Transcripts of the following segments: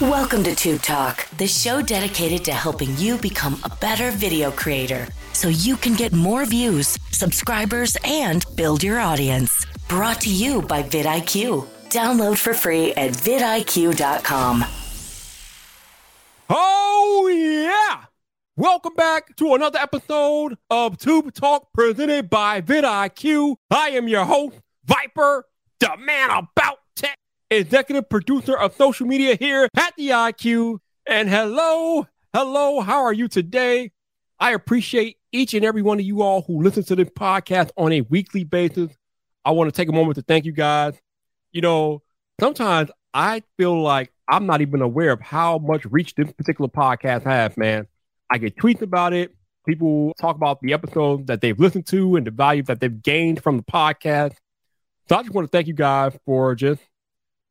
Welcome to Tube Talk, the show dedicated to helping you become a better video creator so you can get more views, subscribers, and build your audience. Brought to you by vidIQ. Download for free at vidIQ.com. Oh, yeah. Welcome back to another episode of Tube Talk presented by vidIQ. I am your host, Vyyyper, the man about executive producer of social media here at vidIQ. And hello, hello, how are you today? I appreciate each and every one of you all who listen to this podcast on a weekly basis. I want to take a moment to thank you guys. You know, sometimes I feel like I'm not even aware of how much reach this particular podcast has, man. I get tweets about it. People talk about the episodes that they've listened to and the value that they've gained from the podcast. So I just want to thank you guys for just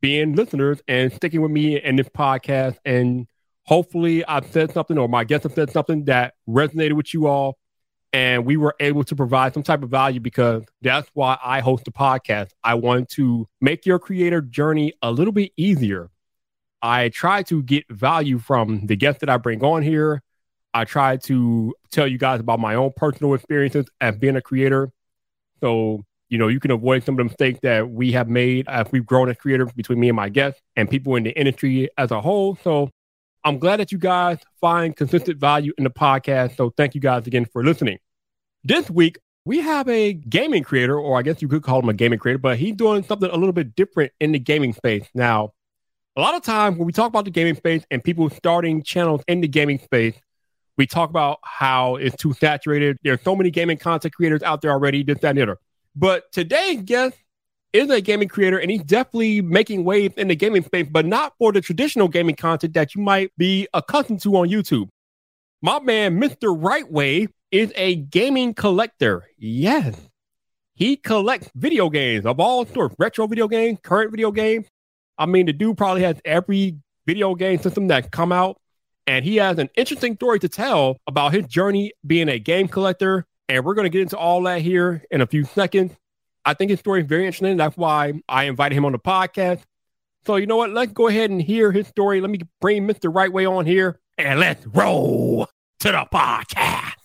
being listeners and sticking with me in this podcast. And hopefully, I've said something or my guests have said something that resonated with you all. And we were able to provide some type of value because that's why I host the podcast. I want to make your creator journey a little bit easier. I try to get value from the guests that I bring on here. I try to tell you guys about my own personal experiences as being a creator. So, you know, you can avoid some of the mistakes that we have made as we've grown as creators between me and my guests and people in the industry as a whole. So I'm glad that you guys find consistent value in the podcast. So thank you guys again for listening. This week, we have a gaming creator, or I guess you could call him a gaming creator, but he's doing something a little bit different in the gaming space. Now, a lot of times when we talk about the gaming space and people starting channels in the gaming space, we talk about how it's too saturated. There's so many gaming content creators out there already, this, that, and the other. But today, guest is a gaming creator and he's definitely making waves in the gaming space, but not for the traditional gaming content that you might be accustomed to on YouTube. My man, Mr. Wright Way, is a gaming collector. Yes. He collects video games of all sorts, retro video games, current video games. I mean, the dude probably has every video game system that's come out and he has an interesting story to tell about his journey being a game collector. And we're going to get into all that here in a few seconds. I think his story is very interesting. That's why I invited him on the podcast. So, you know what? Let's go ahead and hear his story. Let me bring Mr. Wright Way on here and let's roll to the podcast.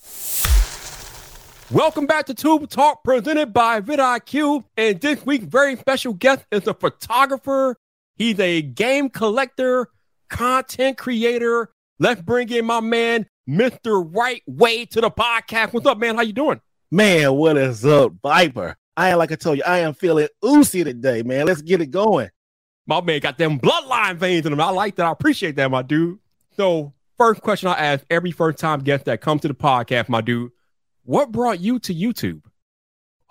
Welcome back to Tube Talk presented by vidIQ. And this week's very special guest is a photographer. He's a game collector, content creator, Let's bring in my man, Mr. Wright Way, to the podcast. What's up, man? How you doing? Man, what is up, Vyyyper? I am like I told you, I am feeling oozy today, man. Let's get it going. My man got them bloodline veins in him. I like that. I appreciate that, my dude. So, first question I ask every first time guest that comes to the podcast, my dude, what brought you to YouTube?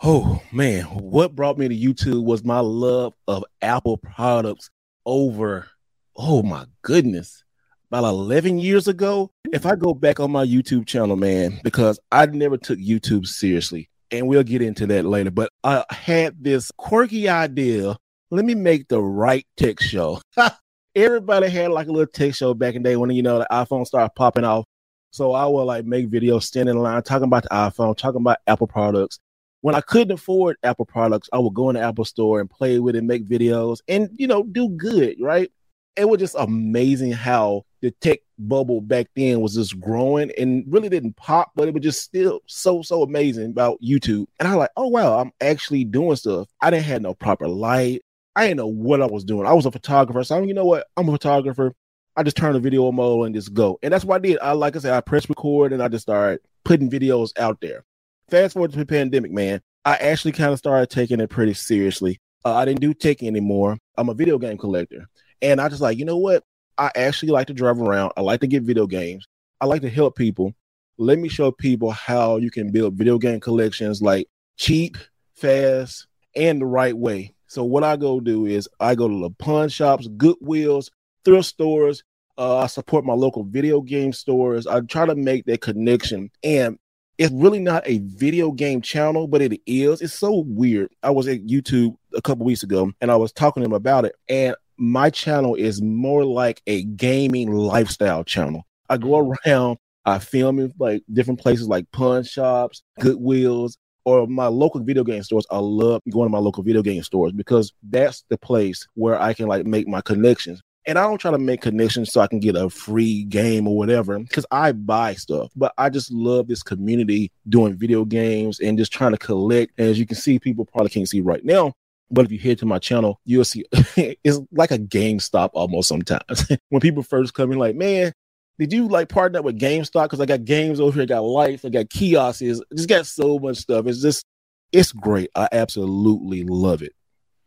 Oh man, what brought me to YouTube was my love of Apple products over, oh my goodness, about 11 years ago. If I go back on my YouTube channel, man, because I never took YouTube seriously, and we'll get into that later, but I had this quirky idea. Let me make the right tech show. Everybody had like a little tech show back in the day when, you know, the iPhone started popping off. So I would like make videos standing in line, talking about the iPhone, talking about Apple products. When I couldn't afford Apple products, I would go in the Apple store and play with it, make videos, and you know, do good, right? It was just amazing how the tech bubble back then was just growing and really didn't pop, but it was just still so so amazing about YouTube. And I was like, oh wow, I'm actually doing stuff. I didn't have no proper light. I didn't know what I was doing. I was a photographer, so I'm, you know what? I'm a photographer. I just turn the video mode and just go. And that's what I did. I like I said, I press record and I just started putting videos out there. Fast forward to the pandemic, man. I actually kind of started taking it pretty seriously. Uh, I didn't do tech anymore. I'm a video game collector. And I just like, you know what? I actually like to drive around. I like to get video games. I like to help people. Let me show people how you can build video game collections like cheap, fast, and the right way. So what I go do is I go to the pawn shops, Goodwills, thrift stores. Uh, I support my local video game stores. I try to make that connection. And it's really not a video game channel, but it is. It's so weird. I was at YouTube a couple weeks ago and I was talking to them about it. And my channel is more like a gaming lifestyle channel. I go mm-hmm. around, I film in like different places like pawn shops, Goodwills, or my local video game stores. I love going to my local video game stores because that's the place where I can like make my connections. And I don't try to make connections so I can get a free game or whatever because I buy stuff. But I just love this community doing video games and just trying to collect. And as you can see, people probably can't see right now. But if you head to my channel, you'll see it's like a GameStop almost sometimes. when people first come in, like, man, did you like partner up with GameStop? Because I got games over here, I got lights, I got kiosks, just got so much stuff. It's just, it's great. I absolutely love it.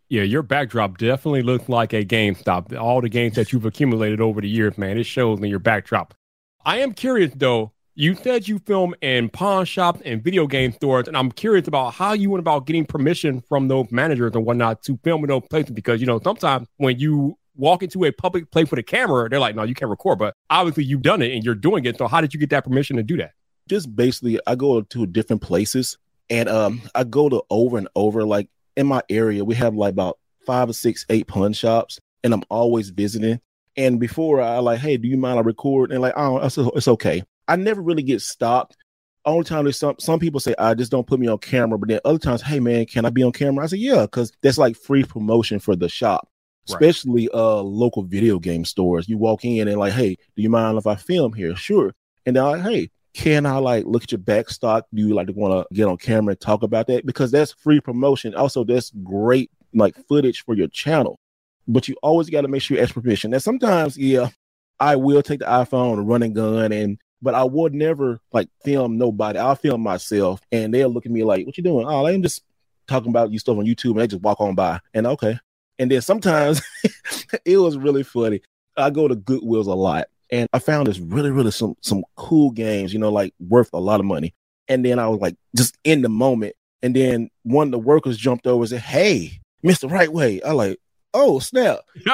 Yeah, your backdrop definitely looks like a GameStop. All the games that you've accumulated over the years, man, it shows in your backdrop. I am curious though. You said you film in pawn shops and video game stores, and I'm curious about how you went about getting permission from those managers and whatnot to film in those places. Because you know, sometimes when you walk into a public place with a camera, they're like, "No, you can't record." But obviously, you've done it and you're doing it. So, how did you get that permission to do that? Just basically, I go to different places, and um, I go to over and over. Like in my area, we have like about five or six, eight pawn shops, and I'm always visiting. And before I like, hey, do you mind I record? And like, oh, it's okay. I never really get stopped. Only time there's some some people say, I just don't put me on camera, but then other times, hey man, can I be on camera? I say, yeah, because that's like free promotion for the shop. Right. Especially uh local video game stores. You walk in and like, hey, do you mind if I film here? Sure. And they're like, hey, can I like look at your back stock? Do you like to want to get on camera and talk about that? Because that's free promotion. Also, that's great like footage for your channel. But you always got to make sure you ask permission. And sometimes, yeah, I will take the iPhone and run and gun and but I would never like film nobody. I'll film myself and they'll look at me like, What you doing? Oh, I'm just talking about you stuff on YouTube and they just walk on by. And okay. And then sometimes it was really funny. I go to Goodwills a lot and I found this really, really some some cool games, you know, like worth a lot of money. And then I was like just in the moment. And then one of the workers jumped over and said, Hey, Mr. Wright Way. I like, oh snap.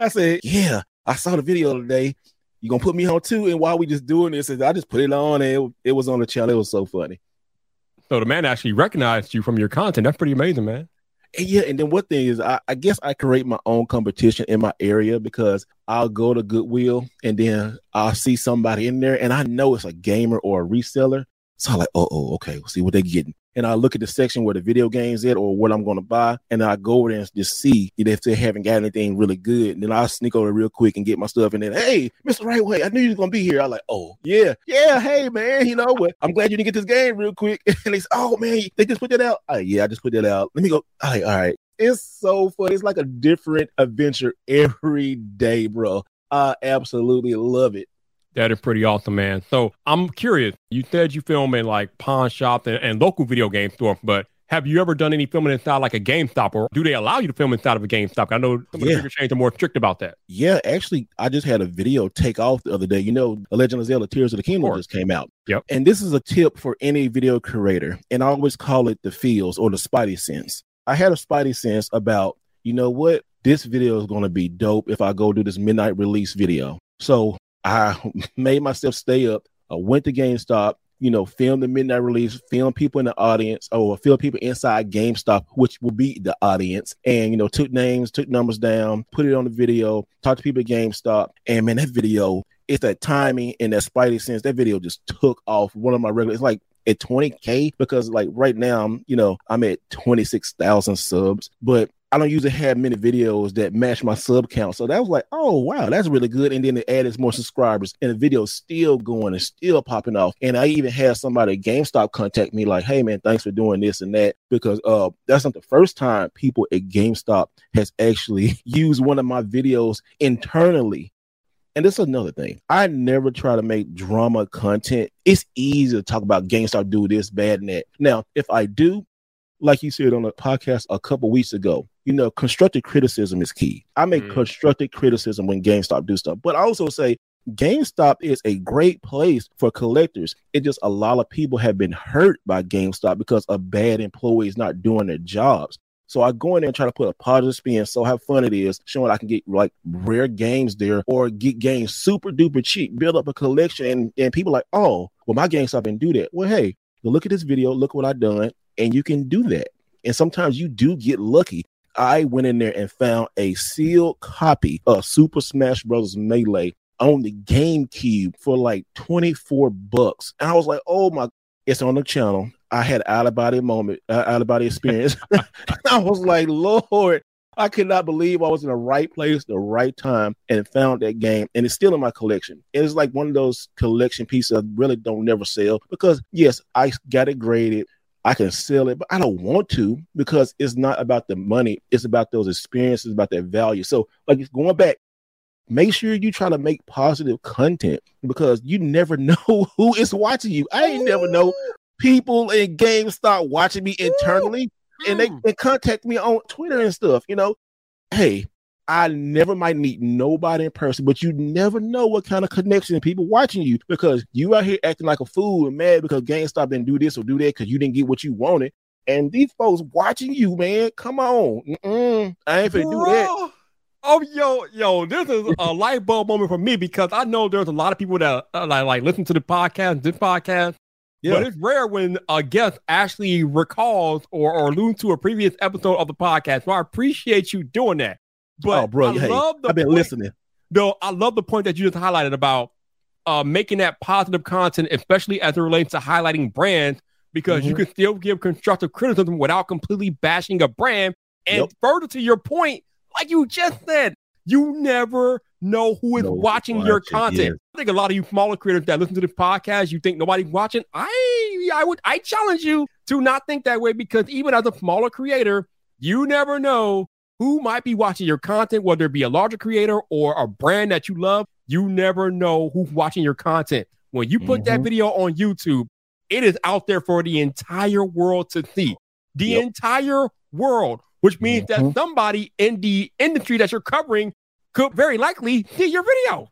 I said, Yeah, I saw the video today. You gonna put me on too? And while we just doing this, I just put it on and it, it was on the channel. It was so funny. So the man actually recognized you from your content. That's pretty amazing, man. And yeah, and then one thing is, I, I, guess I create my own competition in my area because I'll go to Goodwill and then I'll see somebody in there, and I know it's a gamer or a reseller. So I'm like, oh, oh, okay, we'll see what they're getting and I look at the section where the video games at or what I'm going to buy, and I go over there and just see if they haven't got anything really good. And then I sneak over real quick and get my stuff, and then hey, Mr. Wright Way, I knew you was gonna be here. I like, oh yeah, yeah, hey man, you know what? I'm glad you didn't get this game real quick. and say, oh man, they just put that out. Like, yeah, I just put that out. Let me go. All right, all right. It's so fun. It's like a different adventure every day, bro. I absolutely love it. That is pretty awesome, man. So I'm curious. You said you film in like pawn shops and, and local video game stores, but have you ever done any filming inside like a GameStop, or do they allow you to film inside of a GameStop? I know some of the bigger chains are more strict about that. Yeah, actually, I just had a video take off the other day. You know, The Legend of Zelda: Tears of the Kingdom just came out. Yep. And this is a tip for any video creator, and I always call it the feels or the Spidey sense. I had a Spidey sense about, you know what, this video is going to be dope if I go do this midnight release video. So I made myself stay up. I went to GameStop, you know, filmed the midnight release, filmed people in the audience, oh, or filmed people inside GameStop, which will be the audience, and you know, took names, took numbers down, put it on the video, talked to people at GameStop, and man, that video, it's that timing and that Spidey sense. That video just took off. One of my regular, it's like at 20k because like right now, I'm, you know, I'm at 26,000 subs, but I don't usually have many videos that match my sub count. So that was like, oh wow, that's really good. And then it added more subscribers and the video's still going and still popping off. And I even had somebody at GameStop contact me like, hey man, thanks for doing this and that. Because uh that's not the first time people at GameStop has actually used one of my videos internally. And this is another thing. I never try to make drama content. It's easy to talk about GameStop do this, bad, and that. Now, if I do, like you said on a podcast a couple weeks ago, you know, constructive criticism is key. I make mm. constructive criticism when GameStop do stuff, but I also say GameStop is a great place for collectors. It just a lot of people have been hurt by GameStop because of bad employees not doing their jobs. So I go in there and try to put a positive spin, so how fun it is, showing I can get like rare games there or get games super duper cheap, build up a collection, and, and people like, oh, well, my GameStop didn't do that. Well, hey, look at this video, look what I've done, and you can do that. And sometimes you do get lucky. I went in there and found a sealed copy of Super Smash Bros. Melee on the GameCube for like 24 bucks. And I was like, oh my, it's on the channel. I had out of body moment, uh, out of body experience. I was like, Lord, I could not believe I was in the right place, the right time, and found that game. And it's still in my collection. It's like one of those collection pieces I really don't never sell because yes, I got it graded. I can sell it, but I don't want to because it's not about the money. It's about those experiences, about that value. So, like going back, make sure you try to make positive content because you never know who is watching you. I ain't never know people in games start watching me internally and they, mm. they contact me on Twitter and stuff. You know, hey, I never might meet nobody in person, but you never know what kind of connection people watching you because you out here acting like a fool and mad because GameStop didn't do this or do that because you didn't get what you wanted. And these folks watching you, man, come on. Mm-mm, I ain't finna do that. Oh, yo, yo, this is a light bulb moment for me because I know there's a lot of people that uh, like, like listen to the podcast, this podcast, yeah. But it's rare when a guest actually recalls or, or alludes to a previous episode of the podcast. So I appreciate you doing that. But oh, bro, I hey, love the I've been point, listening. Though I love the point that you just highlighted about uh, making that positive content, especially as it relates to highlighting brands, because mm-hmm. you can still give constructive criticism without completely bashing a brand. And yep. further to your point, like you just said, you never know who is no, watching your content. I think a lot of you smaller creators that listen to this podcast, you think nobody's watching. I I would I challenge you to not think that way because even as a smaller creator, you never know who might be watching your content, whether it be a larger creator or a brand that you love. You never know who's watching your content. When you put mm-hmm. that video on YouTube, it is out there for the entire world to see. The yep. entire world, which means mm-hmm. that somebody in the industry that you're covering could very likely see your video.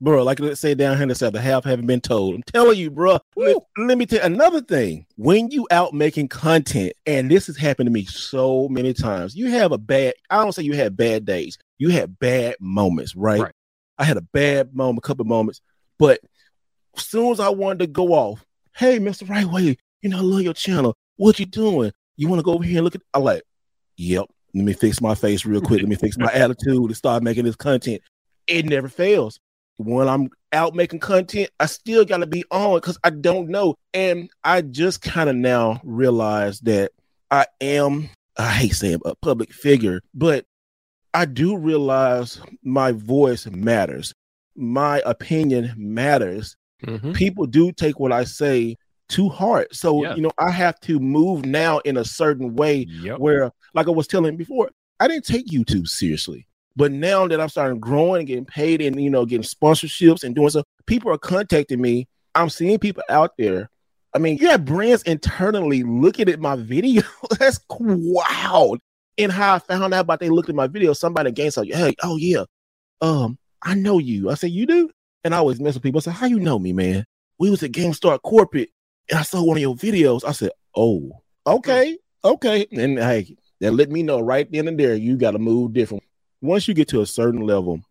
Bro, like let's say down here in the south, the half haven't been told. I'm telling you, bro. Let, let, me tell you another thing. When you out making content, and this has happened to me so many times, you have a bad, I don't say you had bad days, you had bad moments, right? right. I had a bad moment, a couple moments, but as soon as I wanted to go off, hey, Mr. Wright Way, you know, I love your channel. What you doing? You want to go over here and look at? I like, yep. Let me fix my face real quick. Let me fix my attitude and start making this content. It never fails. When I'm out making content, I still got to be on because I don't know. And I just kind of now realize that I am, I hate saying a public figure, but I do realize my voice matters. My opinion matters. Mm-hmm. People do take what I say too hard. So, yeah. you know, I have to move now in a certain way yep. where, like I was telling before, I didn't take YouTube seriously. But now that I'm starting growing and getting paid and, you know, getting sponsorships and doing stuff, people are contacting me. I'm seeing people out there. I mean, you have brands internally looking at my video. That's wild. And how I found out about they looked at my video, somebody against like, hey, oh yeah, um, I know you. I said, you do? And I always mess with people. I say, how you know me, man? We was at GameStop Corporate and I saw one of your videos. I said, "Oh, okay, okay." And hey, that let me know right then and there you got to move different. Once you get to a certain level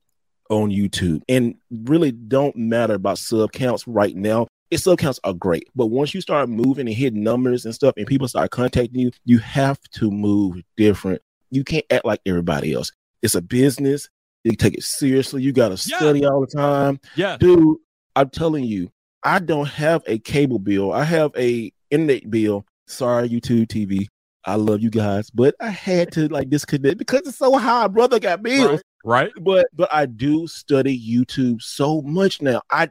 on YouTube, and really don't matter about sub counts right now. Its sub counts are great, but once you start moving and hitting numbers and stuff, and people start contacting you, you have to move different. You can't act like everybody else. It's a business. You take it seriously. You got to yeah. study all the time. Yeah, dude. I'm telling you, I don't have a cable bill. I have a internet bill. Sorry, YouTube TV. I love you guys, but I had to like disconnect because it's so high. Brother got bills. Right, right. But but I do study YouTube so much now. I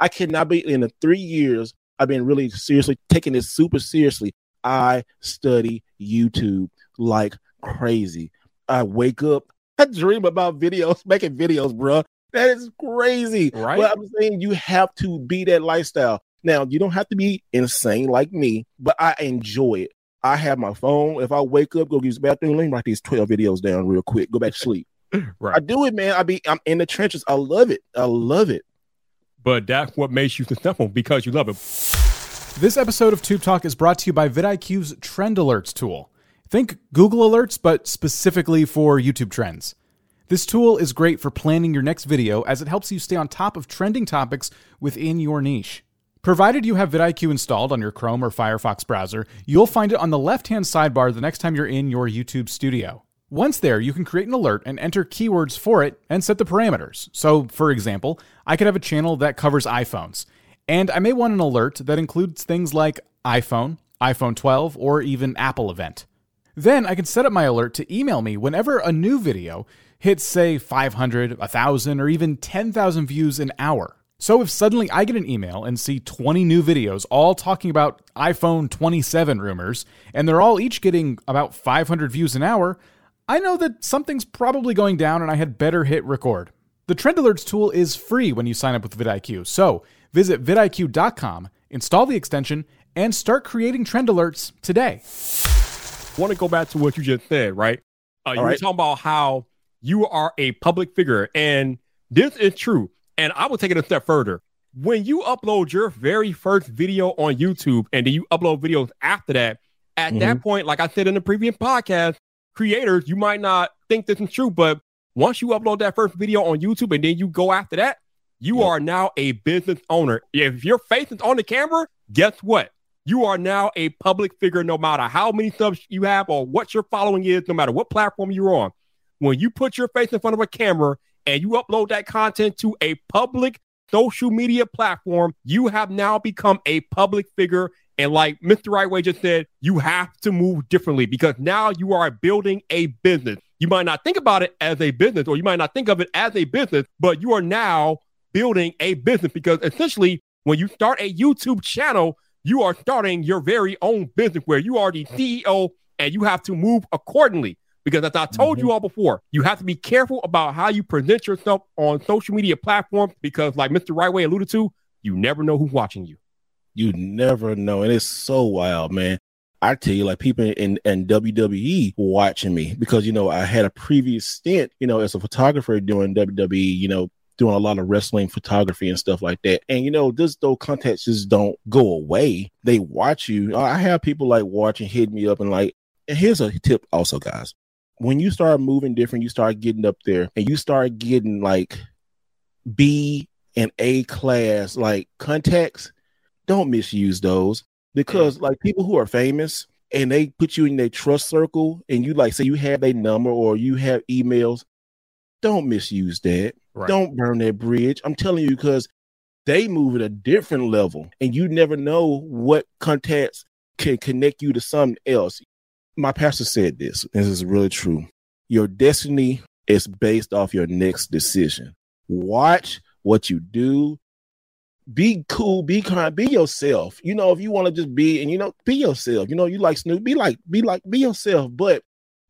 I cannot be in the three years I've been really seriously taking this super seriously. I study YouTube like crazy. I wake up, I dream about videos, making videos, bro. That is crazy. Right. But I'm saying you have to be that lifestyle. Now, you don't have to be insane like me, but I enjoy it. I have my phone. If I wake up, go use the bathroom, let me write these 12 videos down real quick, go back to sleep. right. I do it, man. I be I'm in the trenches. I love it. I love it. But that's what makes you successful because you love it. This episode of Tube Talk is brought to you by vidIQ's Trend Alerts tool. Think Google Alerts, but specifically for YouTube trends. This tool is great for planning your next video as it helps you stay on top of trending topics within your niche. Provided you have vidIQ installed on your Chrome or Firefox browser, you'll find it on the left hand sidebar the next time you're in your YouTube studio. Once there, you can create an alert and enter keywords for it and set the parameters. So, for example, I could have a channel that covers iPhones, and I may want an alert that includes things like iPhone, iPhone 12, or even Apple event. Then I can set up my alert to email me whenever a new video hits, say, 500, 1,000, or even 10,000 views an hour. So if suddenly I get an email and see 20 new videos all talking about iPhone 27 rumors, and they're all each getting about 500 views an hour, I know that something's probably going down and I had better hit record. The Trend Alerts tool is free when you sign up with vidIQ, so visit vidIQ.com, install the extension, and start creating trend alerts today. I want to go back to what you just said, right? Uh, you were talking about how you are a public figure, and this is true. And I will take it a step further. When you upload your very first video on YouTube, and then you upload videos after that, at that mm-hmm. point, like I said in the previous podcast, creators, you might not think this is true, but once you upload that first video on YouTube and then you go after that, you Yep. are now a business owner. If your face is on the camera, guess what? You are now a public figure, no matter how many subs you have or what your following is, no matter what platform you're on. When you put your face in front of a camera and you upload that content to a public social media platform, you have now become a public figure. And like Mr. Wright Way just said, you have to move differently because now you are building a business. You might not think about it as a business, or you might not think of it as a business, but you are now building a business because essentially, when you start a YouTube channel, you are starting your very own business where you are the CEO and you have to move accordingly. Because as I told mm-hmm. you all before, you have to be careful about how you present yourself on social media platforms because, like Mr. Wright Way alluded to, you never know who's watching you. You never know, and it's so wild, man. I tell you, like people in, in WWE watching me because you know I had a previous stint, you know, as a photographer doing WWE, you know, doing a lot of wrestling photography and stuff like that. And you know, this those contacts just don't go away. They watch you. I have people like watching, hit me up, and like. And here's a tip, also, guys. When you start moving different, you start getting up there, and you start getting like B and A class like contacts. Don't misuse those because like people who are famous and they put you in their trust circle and you like say you have a number or you have emails don't misuse that Right. don't burn that bridge i'm telling you because they move at a different level and you never know what contacts can connect you to something else my pastor said this this is really true your destiny is based off your next decision watch what you do be cool, be kind, be yourself. You know, if you want to just be and you know, be yourself. You know, you like Snoop, be like, be like, be yourself, but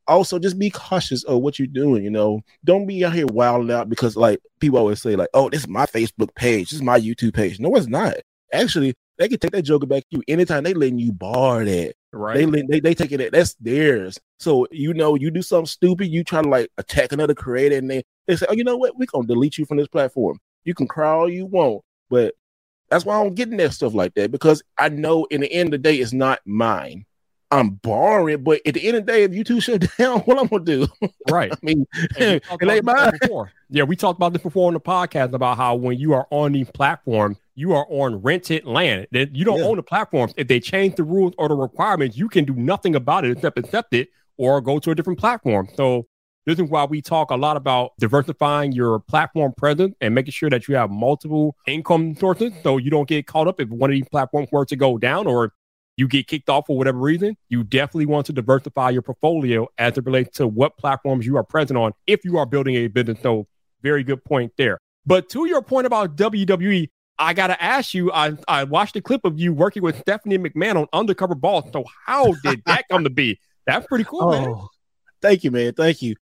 also just be cautious of what you're doing. You know, don't be out here wilding out because like people always say, like, oh, this is my Facebook page, this is my YouTube page. No, it's not. Actually, they can take that joker back to you anytime they letting you bar that. Right. They let- they they take it that's theirs. So you know, you do something stupid, you try to like attack another creator, and they they say, oh, you know what, we're gonna delete you from this platform. You can cry all you want, but that's why I don't get in that stuff like that because I know in the end of the day, it's not mine. I'm borrowing, but at the end of the day, if YouTube shut down, what I'm gonna do? right. I mean, And we it about mine. before. Yeah, we talked about this before on the podcast about how when you are on these platforms, you are on rented land. That you don't Yeah. own the platforms. If they change the rules or the requirements, you can do nothing about it except accept it or go to a different platform. So this is why we talk a lot about diversifying your platform presence and making sure that you have multiple income sources so you don't get caught up if one of these platforms were to go down or you get kicked off for whatever reason, you definitely want to diversify your portfolio as it relates to what platforms you are present on if you are building a business. So, very good point there. But to your point about WWE, I got to ask you, I, I watched a clip of you working with Stephanie McMahon on Undercover Boss. So, how did that come to be? That's pretty cool, man. Oh, thank you, man. Thank you.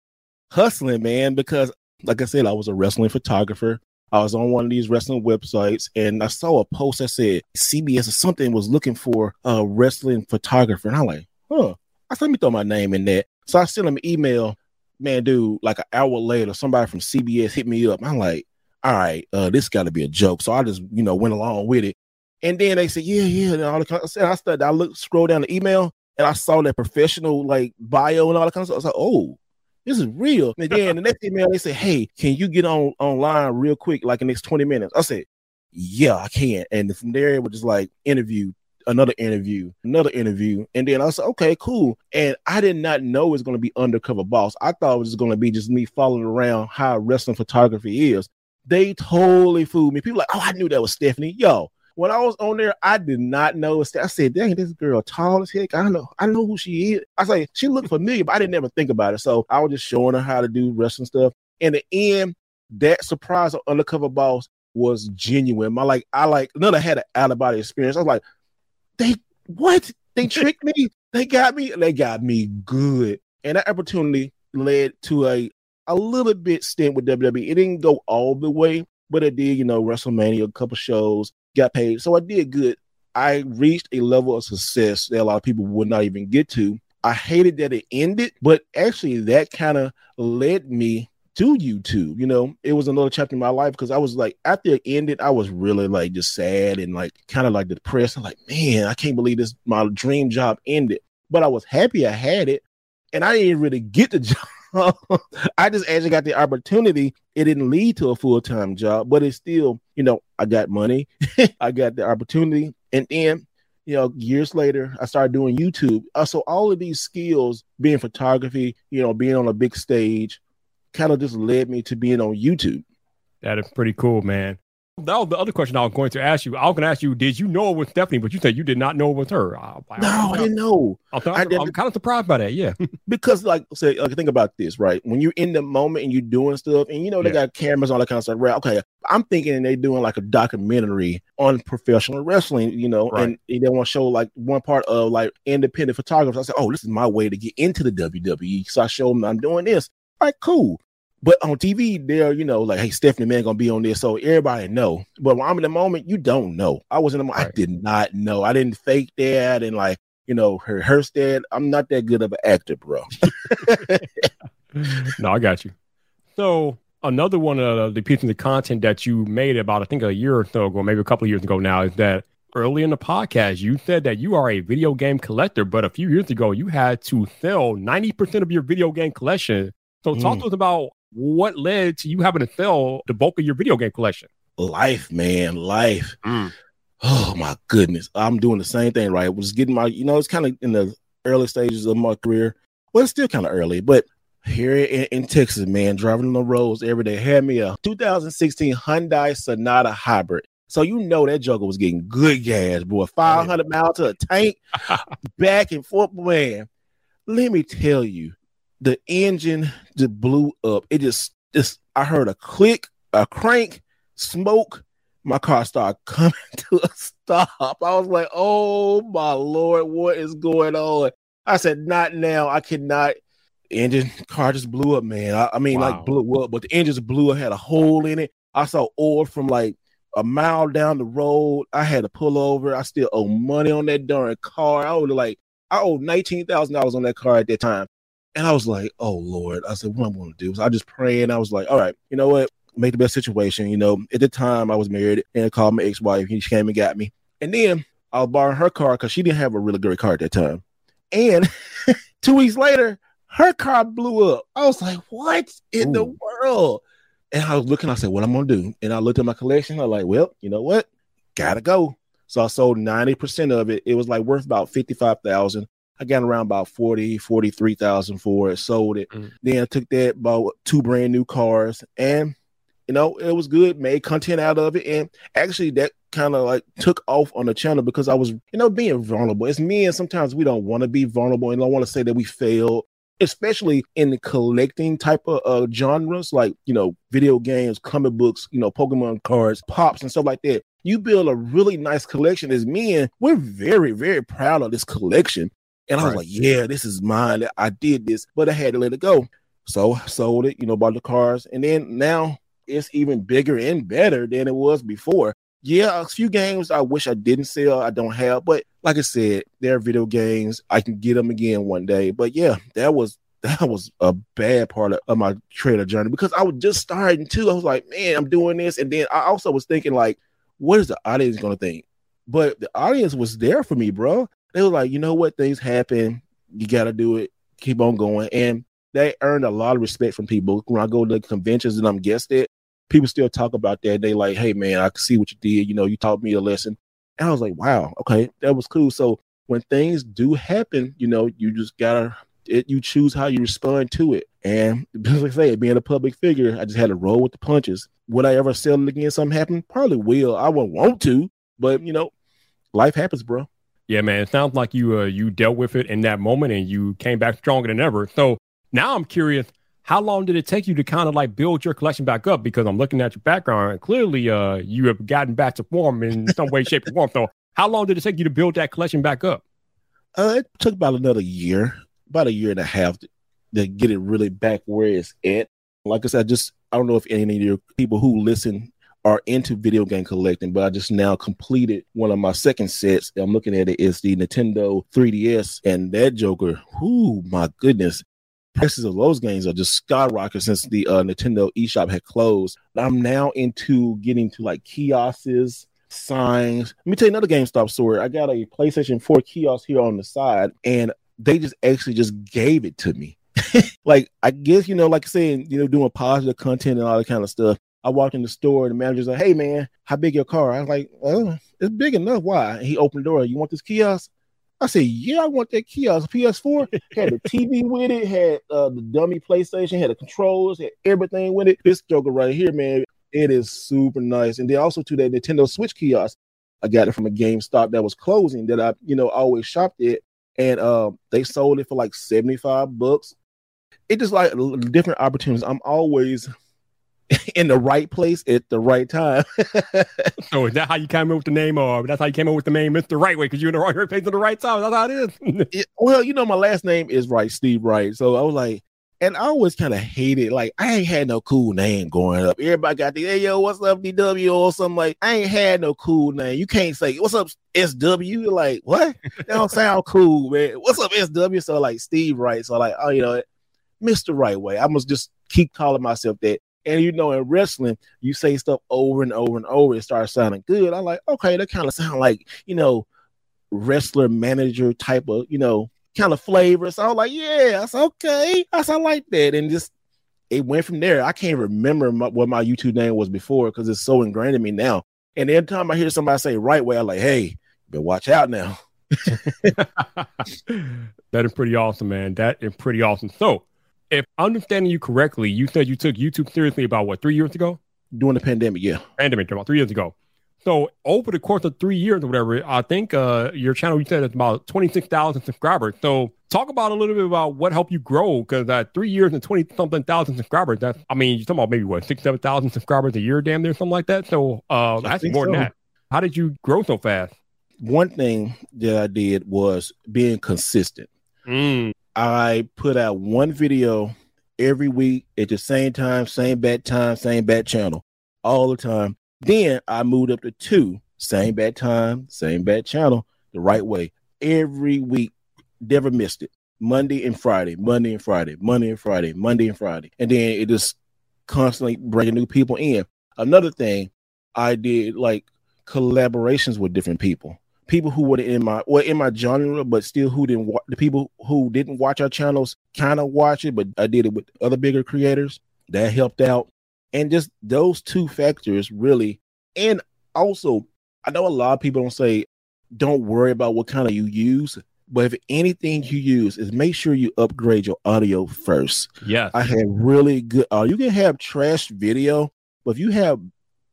Hustling, man, because like I said, I was a wrestling photographer. I was on one of these wrestling websites and I saw a post that said CBS or something was looking for a wrestling photographer. And I'm like, huh. I said, let me throw my name in that. So I sent him an email. Man, dude, like an hour later, somebody from CBS hit me up. I'm like, all right, uh, this got to be a joke. So I just, you know, went along with it. And then they said, yeah, yeah. And all the kind of, I started, I looked, scroll down the email and I saw that professional like bio and all that kind of stuff. I was like, oh, this is real. And then the next email, they said, hey, can you get on online real quick, like in the next 20 minutes? I said, yeah, I can. And from there, it was just like interview, another interview, another interview. And then I like, okay, cool. And I did not know it was going to be undercover boss. I thought it was going to be just me following around how wrestling photography is. They totally fooled me. People like, oh, I knew that was Stephanie. Yo, when I was on there, I did not know. I said, "Dang, this girl tall as heck. I don't know, I know who she is." I say she looked familiar, but I didn't ever think about it. So I was just showing her how to do wrestling stuff. In the end, that surprise of undercover boss was genuine. My like, I like another had an out of body experience. I was like, they what? They tricked me. They got me. They got me good. And that opportunity led to a a little bit stint with WWE. It didn't go all the way, but it did. You know, WrestleMania, a couple shows, got paid, so I did good. I reached a level of success that a lot of people would not even get to. I hated that it ended, but actually that kind of led me to YouTube. You know, it was another chapter in my life because I was like, after it ended, I was really like just sad and like kind of like depressed. I'm like, man, I can't believe this. My dream job ended, but I was happy I had it, and I didn't really get the job. I just actually got the opportunity. It didn't lead to a full time job, but it's still, you know, I got money, I got the opportunity, and then you know, years later, I started doing YouTube. Uh, so all of these skills, being photography, you know, being on a big stage, kind of just led me to being on YouTube. That is pretty cool, man. That was the other question I was going to ask you. I was going to ask you, did you know it was Stephanie? But you said you did not know it was her. I, I, no, I didn't know. I'm, I am kind of surprised by that. Yeah, because like say, like think about this, right? When you're in the moment and you're doing stuff, and you know they yeah. got cameras, all that kind of stuff. Right? Okay, I'm thinking they're doing like a documentary on professional wrestling, you know, right. and they want to show like one part of like independent photographers. I said, oh, this is my way to get into the WWE. So I show them I'm doing this. Right, cool. But on TV, they're, you know, like, hey, Stephanie Man gonna be on there. So everybody know. But when I'm in the moment, you don't know. I was in the moment, right. I did not know. I didn't fake that and like, you know, rehearse that. I'm not that good of an actor, bro. no, I got you. So another one of the pieces of content that you made about, I think a year or so ago, maybe a couple of years ago now, is that early in the podcast, you said that you are a video game collector, but a few years ago, you had to sell 90% of your video game collection. So talk mm. to us about what led to you having to sell the bulk of your video game collection? Life, man, life. Mm. Oh my goodness. I'm doing the same thing, right? Was getting my, you know, it's kind of in the early stages of my career. Well, it's still kind of early, but here in, in, Texas, man, driving on the roads every day, had me a 2016 Hyundai Sonata Hybrid. So you know that juggle was getting good gas, boy. 500 miles to a tank, back and forth, man. Let me tell you, the engine just blew up. It just just I heard a click, a crank, smoke. My car started coming to a stop. I was like, "Oh my lord, what is going on?" I said, "Not now. I cannot." Engine car just blew up, man. I, I mean, wow. like blew up, but the engine just blew up. Had a hole in it. I saw oil from like a mile down the road. I had to pull over. I still owe money on that darn car. I owed like I owed nineteen thousand dollars on that car at that time. And I was like, oh Lord. I said, what am I going to do? So I just prayed and I was like, all right, you know what? Make the best situation. You know, at the time I was married and I called my ex-wife. She came and got me. And then I was borrowing her car because she didn't have a really great car at that time. And two weeks later, her car blew up. I was like, what in Ooh. the world? And I was looking, I said, what I'm gonna do? And I looked at my collection. I was like, well, you know what? Gotta go. So I sold 90% of it. It was like worth about 55,000. I got around about 40, 43,000 for it, sold it. Mm. Then I took that, bought two brand new cars, and you know, it was good, made content out of it. And actually, that kind of like took off on the channel because I was, you know, being vulnerable. It's me, and sometimes we don't want to be vulnerable and don't want to say that we failed, especially in the collecting type of uh, genres like, you know, video games, comic books, you know, Pokemon cards, pops, and stuff like that. You build a really nice collection as men. We're very, very proud of this collection. And I was right. like, yeah, this is mine. I did this, but I had to let it go. So sold it, you know, bought the cars. And then now it's even bigger and better than it was before. Yeah, a few games I wish I didn't sell, I don't have. But like I said, they're video games. I can get them again one day. But yeah, that was that was a bad part of, of my trader journey because I was just starting too. I was like, man, I'm doing this. And then I also was thinking, like, what is the audience gonna think? But the audience was there for me, bro they were like, you know what, things happen. You got to do it. Keep on going. And they earned a lot of respect from people. When I go to conventions and I'm guest it, people still talk about that. They like, hey man, I can see what you did. You know, you taught me a lesson. And I was like, wow, okay, that was cool. So when things do happen, you know, you just gotta it, you choose how you respond to it. And like I say, being a public figure, I just had to roll with the punches. Would I ever sell it again? Something happen? Probably will. I won't want to, But you know, life happens, bro. Yeah, man. It sounds like you uh, you dealt with it in that moment and you came back stronger than ever. So now I'm curious, how long did it take you to kind of like build your collection back up? Because I'm looking at your background and clearly uh, you have gotten back to form in some way, shape, or form. So how long did it take you to build that collection back up? Uh, it took about another year, about a year and a half to, to get it really back where it's at. Like I said, just I don't know if any of your people who listen are into video game collecting, but I just now completed one of my second sets. I'm looking at it is the Nintendo 3DS, and that Joker, whoo, my goodness. Prices of those games are just skyrocketing since the uh, Nintendo eShop had closed. I'm now into getting to like kiosks, signs. Let me tell you another GameStop story. I got a PlayStation 4 kiosk here on the side, and they just actually just gave it to me. like I guess you know, like saying you know, doing positive content and all that kind of stuff. I walked in the store and the manager's like, "Hey man, how big your car?" I was like, "Oh, it's big enough. Why?" And he opened the door. You want this kiosk? I said, "Yeah, I want that kiosk. PS4 had the TV with it, had uh, the dummy PlayStation, had the controls, had everything with it. This Joker right here, man, it is super nice. And then also to that Nintendo Switch kiosk, I got it from a GameStop that was closing that I, you know, always shopped it, and uh, they sold it for like seventy five bucks. It just like different opportunities. I'm always in the right place at the right time. so is that how you came up with the name, or that's how you came up with the name Mr. Wright Way because you're in the right place at the right time? That's how it is. it, well, you know, my last name is Wright, Steve Wright. So I was like, and I always kind of hated like I ain't had no cool name growing up. Everybody got the hey yo, what's up, DW or something like. I ain't had no cool name. You can't say what's up, SW. You're like what? That don't sound cool, man. What's up, SW? So like Steve Wright. So like oh you know, Mr. Wright Way. I must just keep calling myself that. And you know, in wrestling, you say stuff over and over and over, it starts sounding good. I'm like, okay, that kind of sound like, you know, wrestler manager type of, you know, kind of flavor. So I was like, yeah, that's okay. I I like that. And just it went from there. I can't remember my, what my YouTube name was before because it's so ingrained in me now. And every time I hear somebody say right way, I'm like, hey, but watch out now. that is pretty awesome, man. That is pretty awesome. So if I'm understanding you correctly, you said you took YouTube seriously about what three years ago? During the pandemic, yeah. Pandemic about three years ago. So over the course of three years or whatever, I think uh, your channel you said it's about twenty six thousand subscribers. So talk about a little bit about what helped you grow because at three years and twenty something thousand subscribers, that's I mean you're talking about maybe what six seven thousand subscribers a year, damn near something like that. So uh, that's more so. than that. How did you grow so fast? One thing that I did was being consistent. Mm. I put out one video every week at the same time, same bad time, same bad channel, all the time. Then I moved up to two, same bad time, same bad channel, the right way. Every week, never missed it. Monday and Friday, Monday and Friday, Monday and Friday, Monday and Friday. And then it just constantly bringing new people in. Another thing I did like collaborations with different people people who were in my well in my genre, but still who didn't wa- the people who didn't watch our channels kind of watch it, but I did it with other bigger creators that helped out, and just those two factors really, and also I know a lot of people don't say don't worry about what kind of you use. But if anything you use is make sure you upgrade your audio first. Yeah. I had really good uh, you can have trash video, but if you have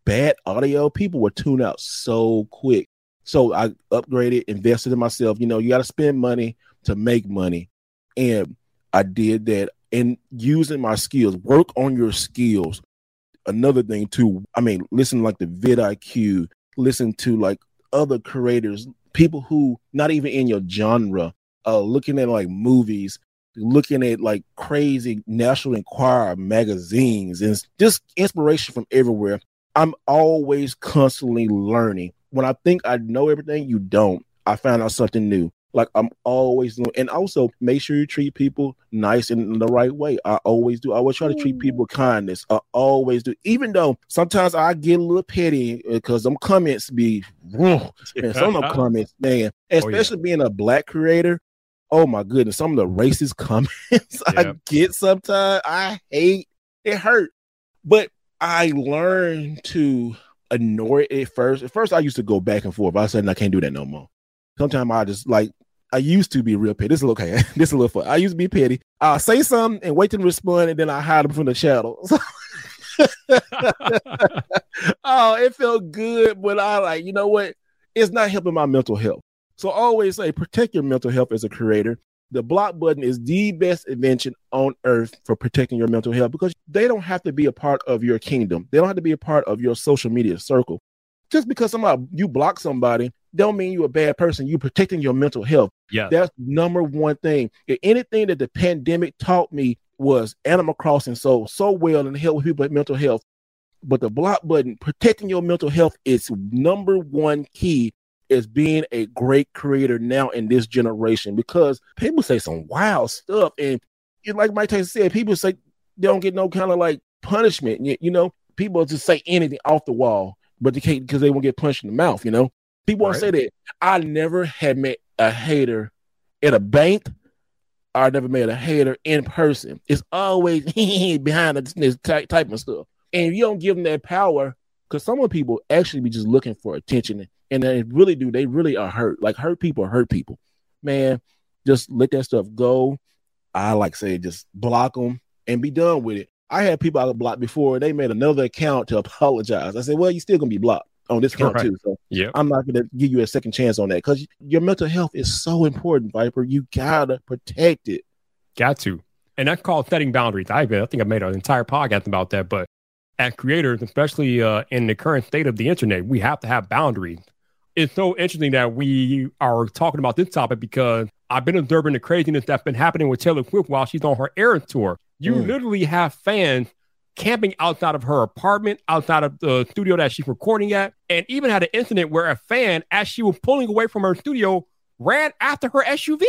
bad audio, people will tune out so quick. So I upgraded, invested in myself. You know, you got to spend money to make money. And I did that and using my skills, work on your skills. Another thing too, I mean, listen like the vidIQ, listen to like other creators, people who not even in your genre, uh, looking at like movies, looking at like crazy National Enquirer magazines and just inspiration from everywhere. I'm always constantly learning when I think I know everything, you don't. I found out something new. Like I'm always doing, and also make sure you treat people nice and in the right way. I always do. I always try to treat mm. people with kindness. I always do, even though sometimes I get a little petty uh, because some comments be, and some of them comments, man, especially oh, yeah. being a black creator. Oh my goodness, some of the racist comments I get sometimes I hate. It hurt, but I learned to annoyed at first. At first, I used to go back and forth. I said, I can't do that no more. Sometimes I just like I used to be real petty. This is okay. this is a little fun. I used to be petty. I'll say something and wait to respond, and then I hide them from the shadows. oh, it felt good, but I like, you know what? it's not helping my mental health. So I always say protect your mental health as a creator. The block button is the best invention on earth for protecting your mental health because they don't have to be a part of your kingdom. They don't have to be a part of your social media circle. Just because somebody you block somebody don't mean you're a bad person. You're protecting your mental health. Yeah. That's number one thing. If anything that the pandemic taught me was Animal Crossing so so well and help with people with mental health. But the block button, protecting your mental health is number one key is being a great creator now in this generation because people say some wild stuff. And like Mike Tyson said, people say they don't get no kind of like punishment. You, you know, people just say anything off the wall, but they can't because they won't get punched in the mouth, you know. People right. want to say that. I never had met a hater at a bank. I never met a hater in person. It's always behind this type, type of stuff. And if you don't give them that power, because some of the people actually be just looking for attention and they really do. They really are hurt. Like hurt people hurt people. Man, just let that stuff go. I like say just block them and be done with it. I had people I blocked before. They made another account to apologize. I said, "Well, you're still gonna be blocked on this account right. too." So yeah, I'm not gonna give you a second chance on that because your mental health is so important, Vyyyper. You gotta protect it. Got to, and that's called setting boundaries. I, I think I made an entire podcast about that. But as creators, especially uh, in the current state of the internet, we have to have boundaries it's so interesting that we are talking about this topic because I've been observing the craziness that's been happening with Taylor Swift while she's on her Eras tour. You mm. literally have fans camping outside of her apartment, outside of the studio that she's recording at, and even had an incident where a fan, as she was pulling away from her studio, ran after her SUV.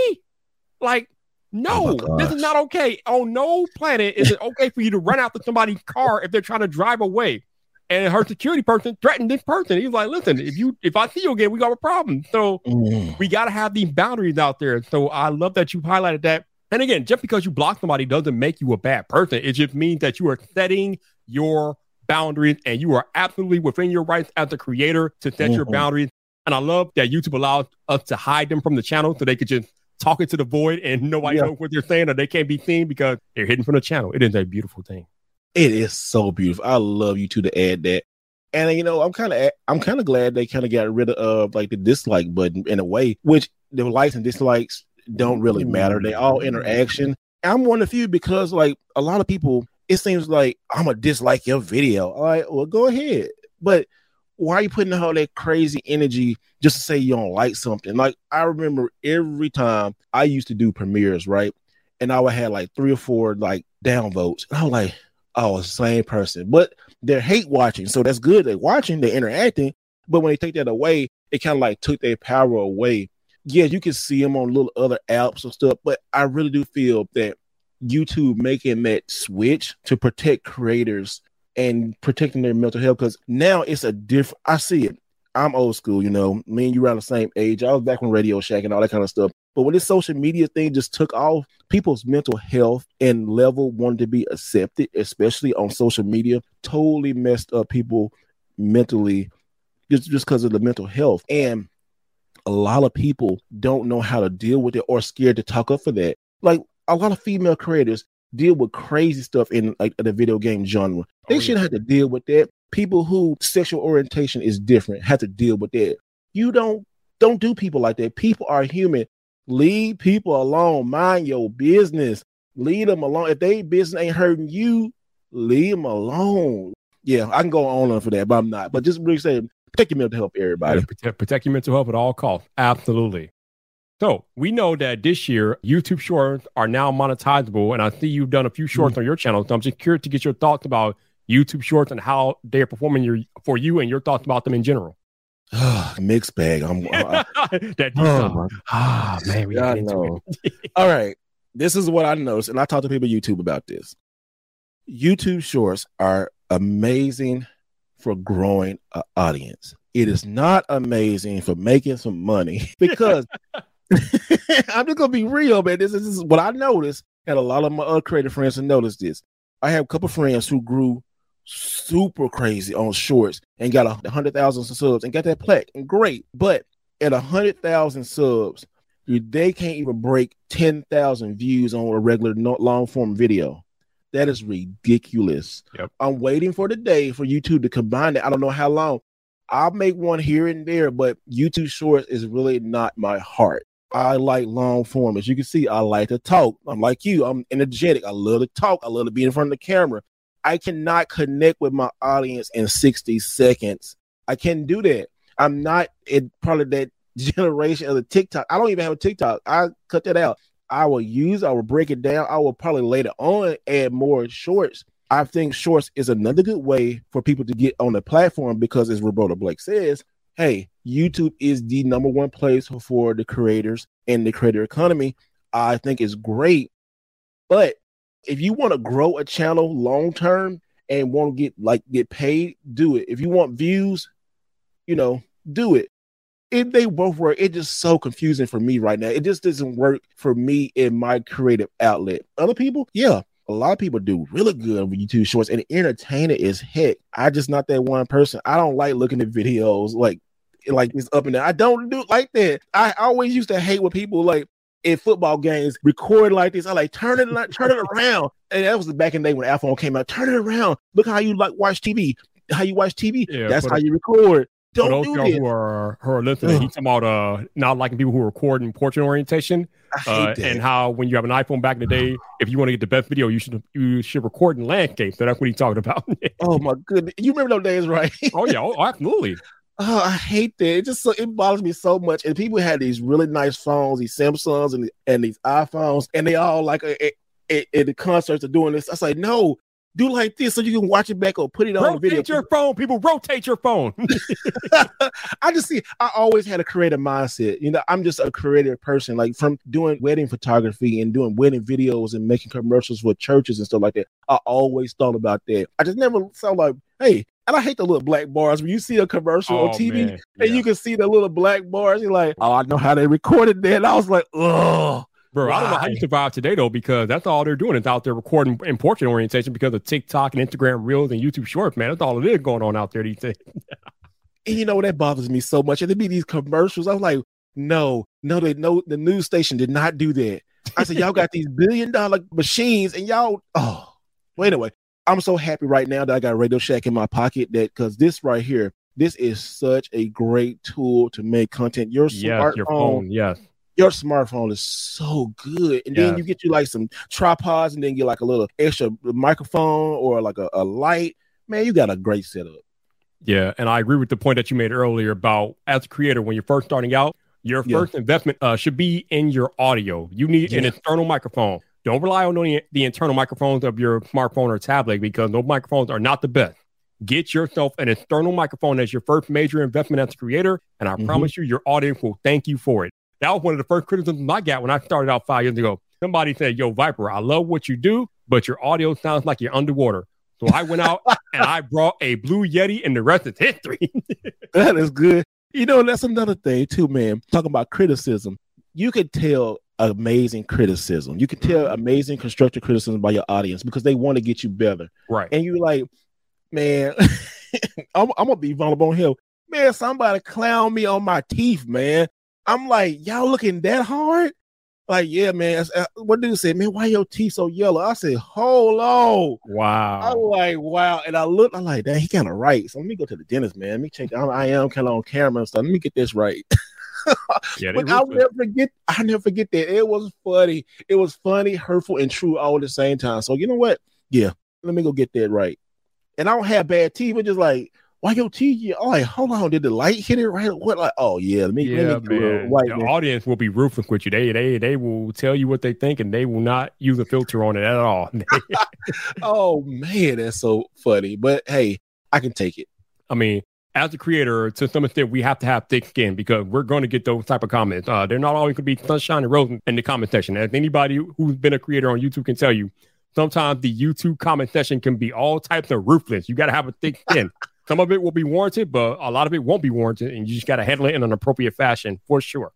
Like, no, oh this is not okay. On no planet is it okay for you to run after somebody's car if they're trying to drive away and her security person threatened this person. He's like, "Listen, if you if I see you again, we got a problem." So mm. we got to have these boundaries out there. So I love that you highlighted that. And again, just because you block somebody doesn't make you a bad person. It just means that you are setting your boundaries and you are absolutely within your rights as a creator to set mm-hmm. your boundaries. And I love that YouTube allows us to hide them from the channel so they could just talk into the void and nobody yeah. knows what they're saying or they can't be seen because they're hidden from the channel. It is a beautiful thing. It is so beautiful. I love you two to add that. And you know, I'm kind of I'm kind of glad they kind of got rid of like the dislike button in a way, which the likes and dislikes don't really matter. They all interaction. I'm one of the few because like a lot of people, it seems like I'm a dislike your video. All right, well, go ahead. But why are you putting all that crazy energy just to say you don't like something? Like I remember every time I used to do premieres, right? And I would have like three or four like downvotes. And I was like, oh, same person. But they're hate watching. So that's good. They're watching, they're interacting. But when they take that away, it kind of like took their power away. Yeah, you can see them on little other apps and stuff, but I really do feel that YouTube making that switch to protect creators and protecting their mental health because now it's a different. I see it. I'm old school, you know. Me and you around the same age. I was back when Radio Shack and all that kind of stuff. But when this social media thing just took off, people's mental health and level wanted to be accepted, especially on social media, totally messed up people mentally just just because of the mental health. And a lot of people don't know how to deal with it or scared to talk up for that. Like a lot of female creators deal with crazy stuff in like the video game genre. They oh, shouldn't have to deal with that people who sexual orientation is different have to deal with that. You don't don't do people like that. People are human. Leave people alone. Mind your business. Leave them alone. If they business ain't hurting you, leave them alone. Yeah, I can go on for that, but I'm not. But just really saying, protect your mental health, everybody. Protect, protect your mental health at all costs. Absolutely. So we know that this year YouTube Shorts are now monetizable, and I see you've done a few shorts mm-hmm. on your channel. So I'm just curious to get your thoughts about YouTube Shorts and how they're performing your, for you and your thoughts about them in general. Mixed bag. I'm uh, that oh, ah man, we got know. All right, this is what I noticed, and I talked to people YouTube about this. YouTube Shorts are amazing for growing an audience. It is not amazing for making some money because I'm just gonna be real, man. This is, this is what I noticed, and a lot of my other creative friends have noticed this. I have a couple friends who grew super crazy on shorts and got a hundred thousand subs and got that plaque and great. But at a hundred thousand subs, they can't even break ten thousand views on a regular long form video. That is ridiculous. Yep. I'm waiting for the day for YouTube to combine it. I don't know how long. I'll make one here and there, but YouTube Shorts is really not my heart. I like long form. As you can see, I like to talk. I'm like you. I'm energetic. I love to talk. I love to be in front of the camera. I cannot connect with my audience in 60 seconds. I can't do that. I'm not in probably that generation of the TikTok. I don't even have a TikTok. I cut that out. I will use, I will break it down. I will probably later on add more shorts. I think shorts is another good way for people to get on the platform because, as Roberto Blake says, hey, YouTube is the number one place for the creators and the creator economy. I think is great. But if you want to grow a channel long term and want to get like get paid, do it. If you want views, you know, do it If they both work. It's just so confusing for me right now. It just doesn't work for me in my creative outlet. Other people, yeah, a lot of people do really good with YouTube Shorts and entertain it as heck. I just not that one person. I don't like looking at videos like like this up and down. I don't do like that. I always used to hate when people like in football games record like this. I like turn it turn it around. And that was back in the day when iPhone came out. Turn it around. Look how you like watch TV. How you watch TV. Yeah, That's how you record. Don't For those do who are who are listening, he's talking about uh not liking people who record in portrait orientation. Uh, and how when you have an iPhone back in the day, if you want to get the best video, you should you should record in landscape. So that's what he's talking about. oh my goodness, you remember those days, right? oh yeah, oh, absolutely. Oh, I hate that. It just so it bothers me so much. And people had these really nice phones, these Samsungs and and these iPhones, and they all like at, at the concerts are doing this. I was like, no, do like this so you can watch it back or put it on rotate video. your phone, people. Rotate your phone. I just see. I always had a creative mindset. You know, I'm just a creative person. Like from doing wedding photography and doing wedding videos and making commercials for churches and stuff like that. I always thought about that. I just never saw like, hey, and I hate the little black bars when you see a commercial oh, on TV and you can see the little black bars. You're like, oh, I know how they recorded that. And I was like, oh. Bro? I don't know how you survive today though, because that's all they're doing is out there recording in portrait orientation because of TikTok and Instagram Reels and YouTube Shorts, man. That's all it is going on out there these days. and you know that bothers me so much. And there'd be these commercials. I'm like, no, no, they no, the news station did not do that. I said, y'all got these billion dollar machines, and y'all, oh, well, anyway, I'm so happy right now that I got Radio Shack in my pocket. That because this right here, this is such a great tool to make content. Your yes, smartphone, your phone, yes your smartphone is so good. And then you get you like some tripods and then get like a little extra microphone or like a, a light. Man, you got a great setup. Yeah. And I agree with the point that you made earlier about as a creator, when you're first starting out, your first yeah. investment uh, should be in your audio. You need yeah. an external microphone. Don't rely on the, the internal microphones of your smartphone or tablet because those microphones are not the best. Get yourself an external microphone as your first major investment as a creator, and I mm-hmm. promise you, your audience will thank you for it. That was one of the first criticisms I got when I started out five years ago. Somebody said, Yo, Vyyyper, I love what you do, but your audio sounds like you're underwater. So I went out and I brought a Blue Yeti, and the rest is history. that is good. You know, that's another thing, too, man. Talking about criticism, you could tell amazing criticism. You can tell mm-hmm. amazing constructive criticism by your audience because they want to get you better. Right. And you're like, man, I'm, I'm, gonna be vulnerable on here. Man, somebody clown me on my teeth, man. I'm like, y'all looking that hard? Like, yeah, man. Uh, what dude say, man? Why your teeth so yellow? I said, hold on. Wow. I'm like, wow. And I look, I'm like, dang, he kind of right. So let me go to the dentist, man. Let me check. I'm, I am kind of on camera and stuff. Let me get this right. yeah, but I'll never forget. I never forget that. It was funny. It was funny, hurtful, and true all at the same time. So you know what? Yeah, let me go get that right. And I don't have bad teeth, but just like why your TV? Oh, like, hold on, did the light hit it right? What? Like, oh yeah, let me. Yeah, let me man. White, the man. audience will be ruthless with you. They they they will tell you what they think, and they will not use a filter on it at all. oh man, that's so funny. But hey, I can take it. I mean, as a creator, to some extent, we have to have thick skin because we're going to get those type of comments. Uh, they're not always going to be sunshine and roses in the comment section. As anybody who's been a creator on YouTube can tell you, sometimes the YouTube comment section can be all types of ruthless. You got to have a thick skin. Some of it will be warranted, but a lot of it won't be warranted, and you just got to handle it in an appropriate fashion for sure.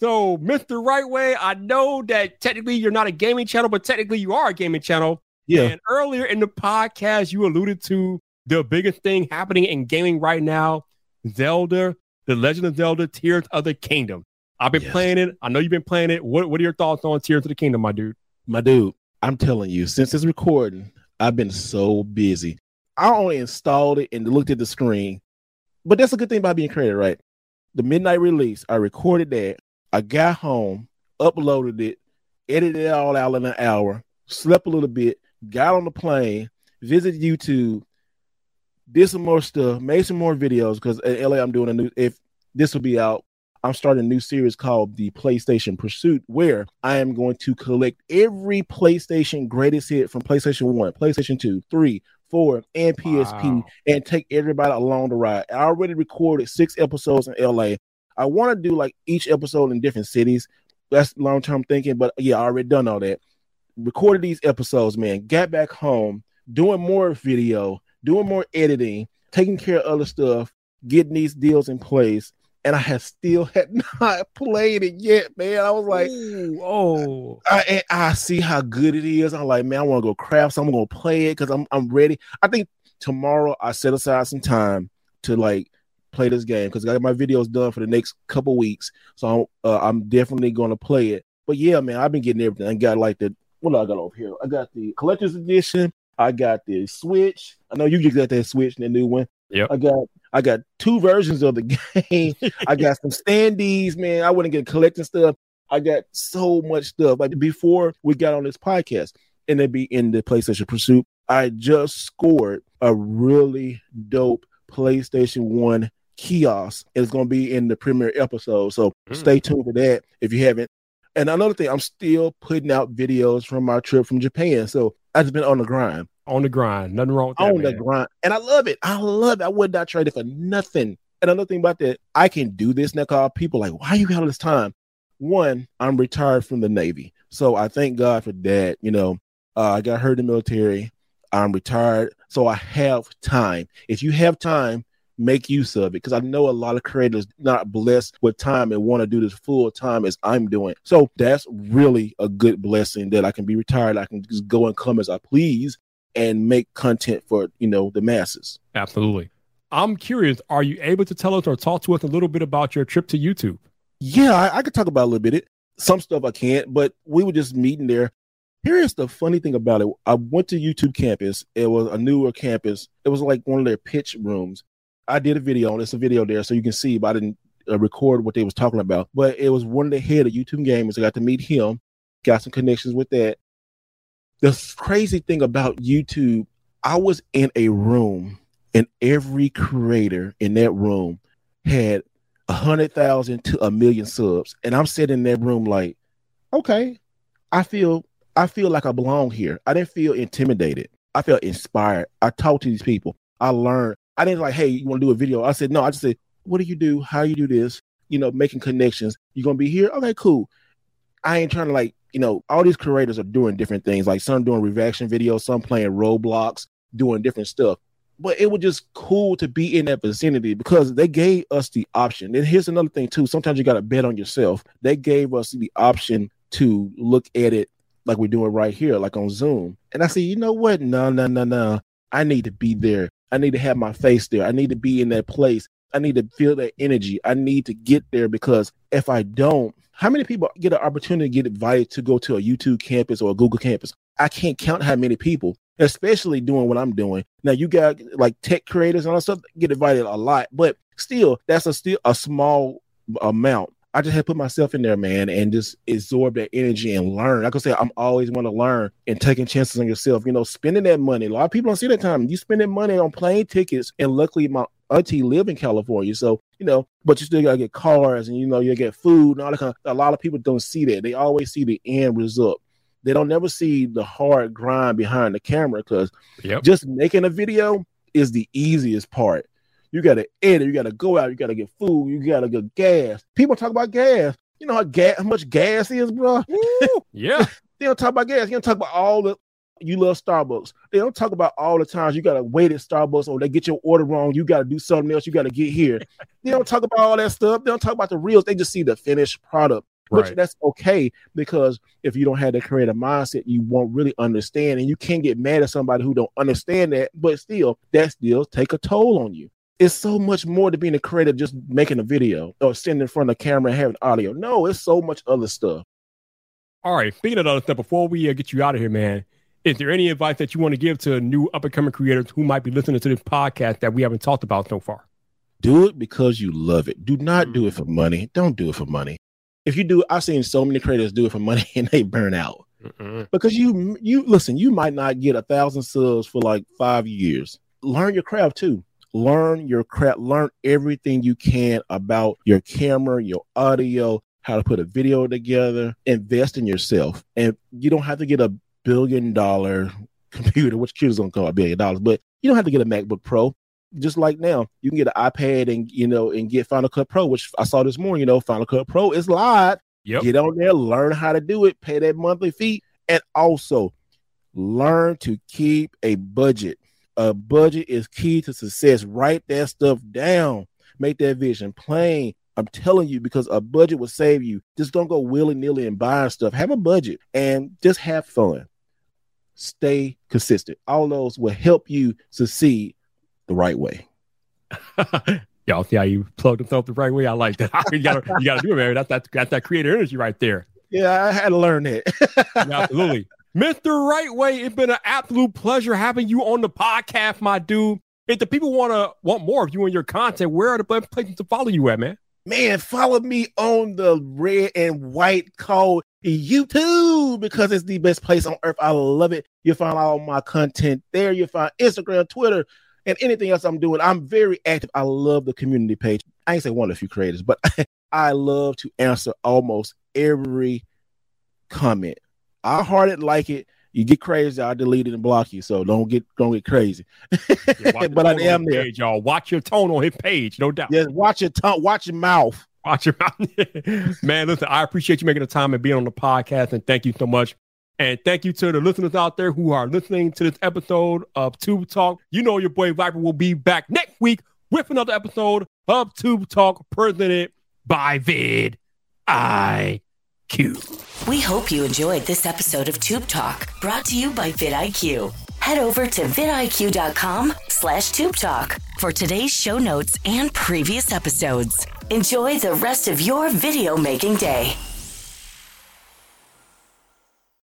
So, Mr. Wright Way, I know that technically you're not a gaming channel, but technically you are a gaming channel. Yeah. And earlier in the podcast, you alluded to the biggest thing happening in gaming right now Zelda, The Legend of Zelda, Tears of the Kingdom. I've been yes. playing it. I know you've been playing it. What, what are your thoughts on Tears of the Kingdom, my dude? My dude, I'm telling you, since it's recording, I've been so busy. I only installed it and looked at the screen. but that's a good thing about being creative, right? The midnight release, I recorded that. I got home, uploaded it, edited it all out in an hour, slept a little bit, got on the plane, visited YouTube, did some more stuff, made some more videos because in LA I'm doing a new. If this will be out, I'm starting a new series called the PlayStation Pursuit, where I am going to collect every PlayStation greatest hit from PlayStation One, PlayStation Two, Three, Four, and PSP, wow. and take everybody along the ride. I already recorded six episodes in LA. I want to do like each episode in different cities. That's long term thinking, but yeah, I already done all that. Recorded these episodes, man. Got back home, doing more video, doing more editing, taking care of other stuff, getting these deals in place. And I have still had not played it yet, man. I was like, Ooh, oh, I, I see how good it is. I'm like, man, I want to go craft, so I'm gonna play it because I'm I'm ready. I think tomorrow I set aside some time to like play this game because I got my videos done for the next couple weeks. So I'm, uh, I'm definitely going to play it. But yeah, man, I've been getting everything. I got like the what do I got over here? I got the collector's edition. I got the Switch. I know you just got that Switch, and the new one. Yeah. I got I got two versions of the game. I got some standees, man. I wouldn't get collecting stuff. I got so much stuff. Like before we got on this podcast, and they be in the PlayStation Pursuit. I just scored a really dope PlayStation One kiosk. It's going to be in the premiere episode, so mm. stay tuned for that if you haven't. And another thing, I'm still putting out videos from my trip from Japan, so I've just been on the grind on the grind. Nothing wrong with that. On the grind. And I love it. I love it. I would not trade it for nothing. And another thing about that, I can do this now. Call people like, why you got all this time? One, I'm retired from the Navy. So I thank God for that. You know, uh, I got hurt in the military. I'm retired. So I have time. If you have time, make use of it because I know a lot of creators not blessed with time and want to do this full time as I'm doing. So that's really a good blessing that I can be retired. I can just go and come as I please and make content for you know the masses. Absolutely. I'm curious. Are you able to tell us or talk to us a little bit about your trip to YouTube? Yeah, I, I could talk about a little bit. It some stuff I can't, but we were just meeting there. Here's the funny thing about it. I went to YouTube campus. It was a newer campus. It was like one of their pitch rooms. I did a video on it's a video there, so you can see, but I didn't uh, record what they was talking about. But it was one of the head of YouTube gamers. I got to meet him, got some connections with that, the crazy thing about YouTube, I was in a room and every creator in that room had a hundred thousand to a million subs. And I'm sitting in that room like, okay, I feel I feel like I belong here. I didn't feel intimidated. I felt inspired. I talked to these people. I learned. I didn't like, hey, you want to do a video? I said, no, I just said, what do you do? How you do this? You know, making connections. You're gonna be here? Okay, cool. I ain't trying to like you know, all these creators are doing different things. Like some doing reaction videos, some playing Roblox, doing different stuff. But it was just cool to be in that vicinity because they gave us the option. And here's another thing too. Sometimes you got to bet on yourself. They gave us the option to look at it like we're doing right here, like on Zoom. And I said, you know what? No, no, no, no. I need to be there. I need to have my face there. I need to be in that place. I need to feel that energy. I need to get there because if I don't, how many people get an opportunity to get invited to go to a YouTube campus or a Google campus? I can't count how many people, especially doing what I'm doing. Now you got like tech creators and all that stuff get invited a lot, but still that's a still a small amount. I just had put myself in there, man, and just absorb that energy and learn. Like I say, I'm always want to learn and taking chances on yourself. You know, spending that money. A lot of people don't see that time. You spending money on plane tickets, and luckily my auntie live in California, so you know, but you still gotta get cars and you know you get food and all that kind of. A lot of people don't see that. They always see the end result. They don't never see the hard grind behind the camera because yep. just making a video is the easiest part. You gotta edit, you gotta go out, you gotta get food, you gotta get gas. People talk about gas. You know how gas, how much gas is, bro? yeah. they don't talk about gas. You don't talk about all the you love Starbucks. They don't talk about all the times you gotta wait at Starbucks or they get your order wrong. You gotta do something else. You gotta get here. they don't talk about all that stuff. They don't talk about the reels. They just see the finished product. Right. Which that's okay because if you don't have the creative mindset, you won't really understand, and you can't get mad at somebody who don't understand that. But still, that still take a toll on you. It's so much more to being a creative, just making a video or sitting in front of the camera and having audio. No, it's so much other stuff. All right, speaking of other stuff, before we uh, get you out of here, man, is there any advice that you want to give to new up and coming creators who might be listening to this podcast that we haven't talked about so far? Do it because you love it. Do not do it mm-hmm. for money. Don't do it for money. If you do, I've seen so many creators do it for money and they burn out Mm-mm. because you you listen. You might not get a thousand subs for like five years. Learn your craft too. Learn your craft. Learn everything you can about your camera, your audio, how to put a video together. Invest in yourself, and you don't have to get a billion dollar computer, which computer's don't cost a billion dollars, but you don't have to get a MacBook Pro. Just like now, you can get an iPad and you know and get Final Cut Pro, which I saw this morning. You know, Final Cut Pro is live. Yep. Get on there, learn how to do it, pay that monthly fee, and also learn to keep a budget. A budget is key to success. Write that stuff down. Make that vision plain. I'm telling you, because a budget will save you. Just don't go willy nilly and buying stuff. Have a budget and just have fun. Stay consistent. All those will help you succeed the right way. Y'all see how you plugged yourself the right way? I like that. you gotta you gotta do it, man. That's that, that's that creative energy right there. Yeah, I had to learn it. Yeah, absolutely. Mr. Wright Way, it's been an absolute pleasure having you on the podcast, my dude. If the people want to want more of you and your content, where are the best places to follow you at, man? man, follow me on the red and white code YouTube because it's the best place on earth. I love it. You'll find all my content there. You'll find Instagram, Twitter, and anything else I'm doing. I'm very active. I love the community page. I ain't say one of a few creators, but I love to answer almost every comment. I heart it, like it. You get crazy, I delete it and block you. So don't get don't get crazy. Yeah, but I the am there. page, y'all. Watch your tone on his page, no doubt. Just watch your tongue, watch your mouth. Watch your mouth. Man, listen, I appreciate you making the time and being on the podcast, and thank you so much. And thank you to the listeners out there who are listening to this episode of Tube Talk. You know your boy Vyyyper will be back next week with another episode of Tube Talk presented by Vid IQ. We hope you enjoyed this episode of Tube Talk, brought to you by vidIQ. Head over to vidIQ.com slash Tube Talk for today's show notes and previous episodes. Enjoy the rest of your video making day.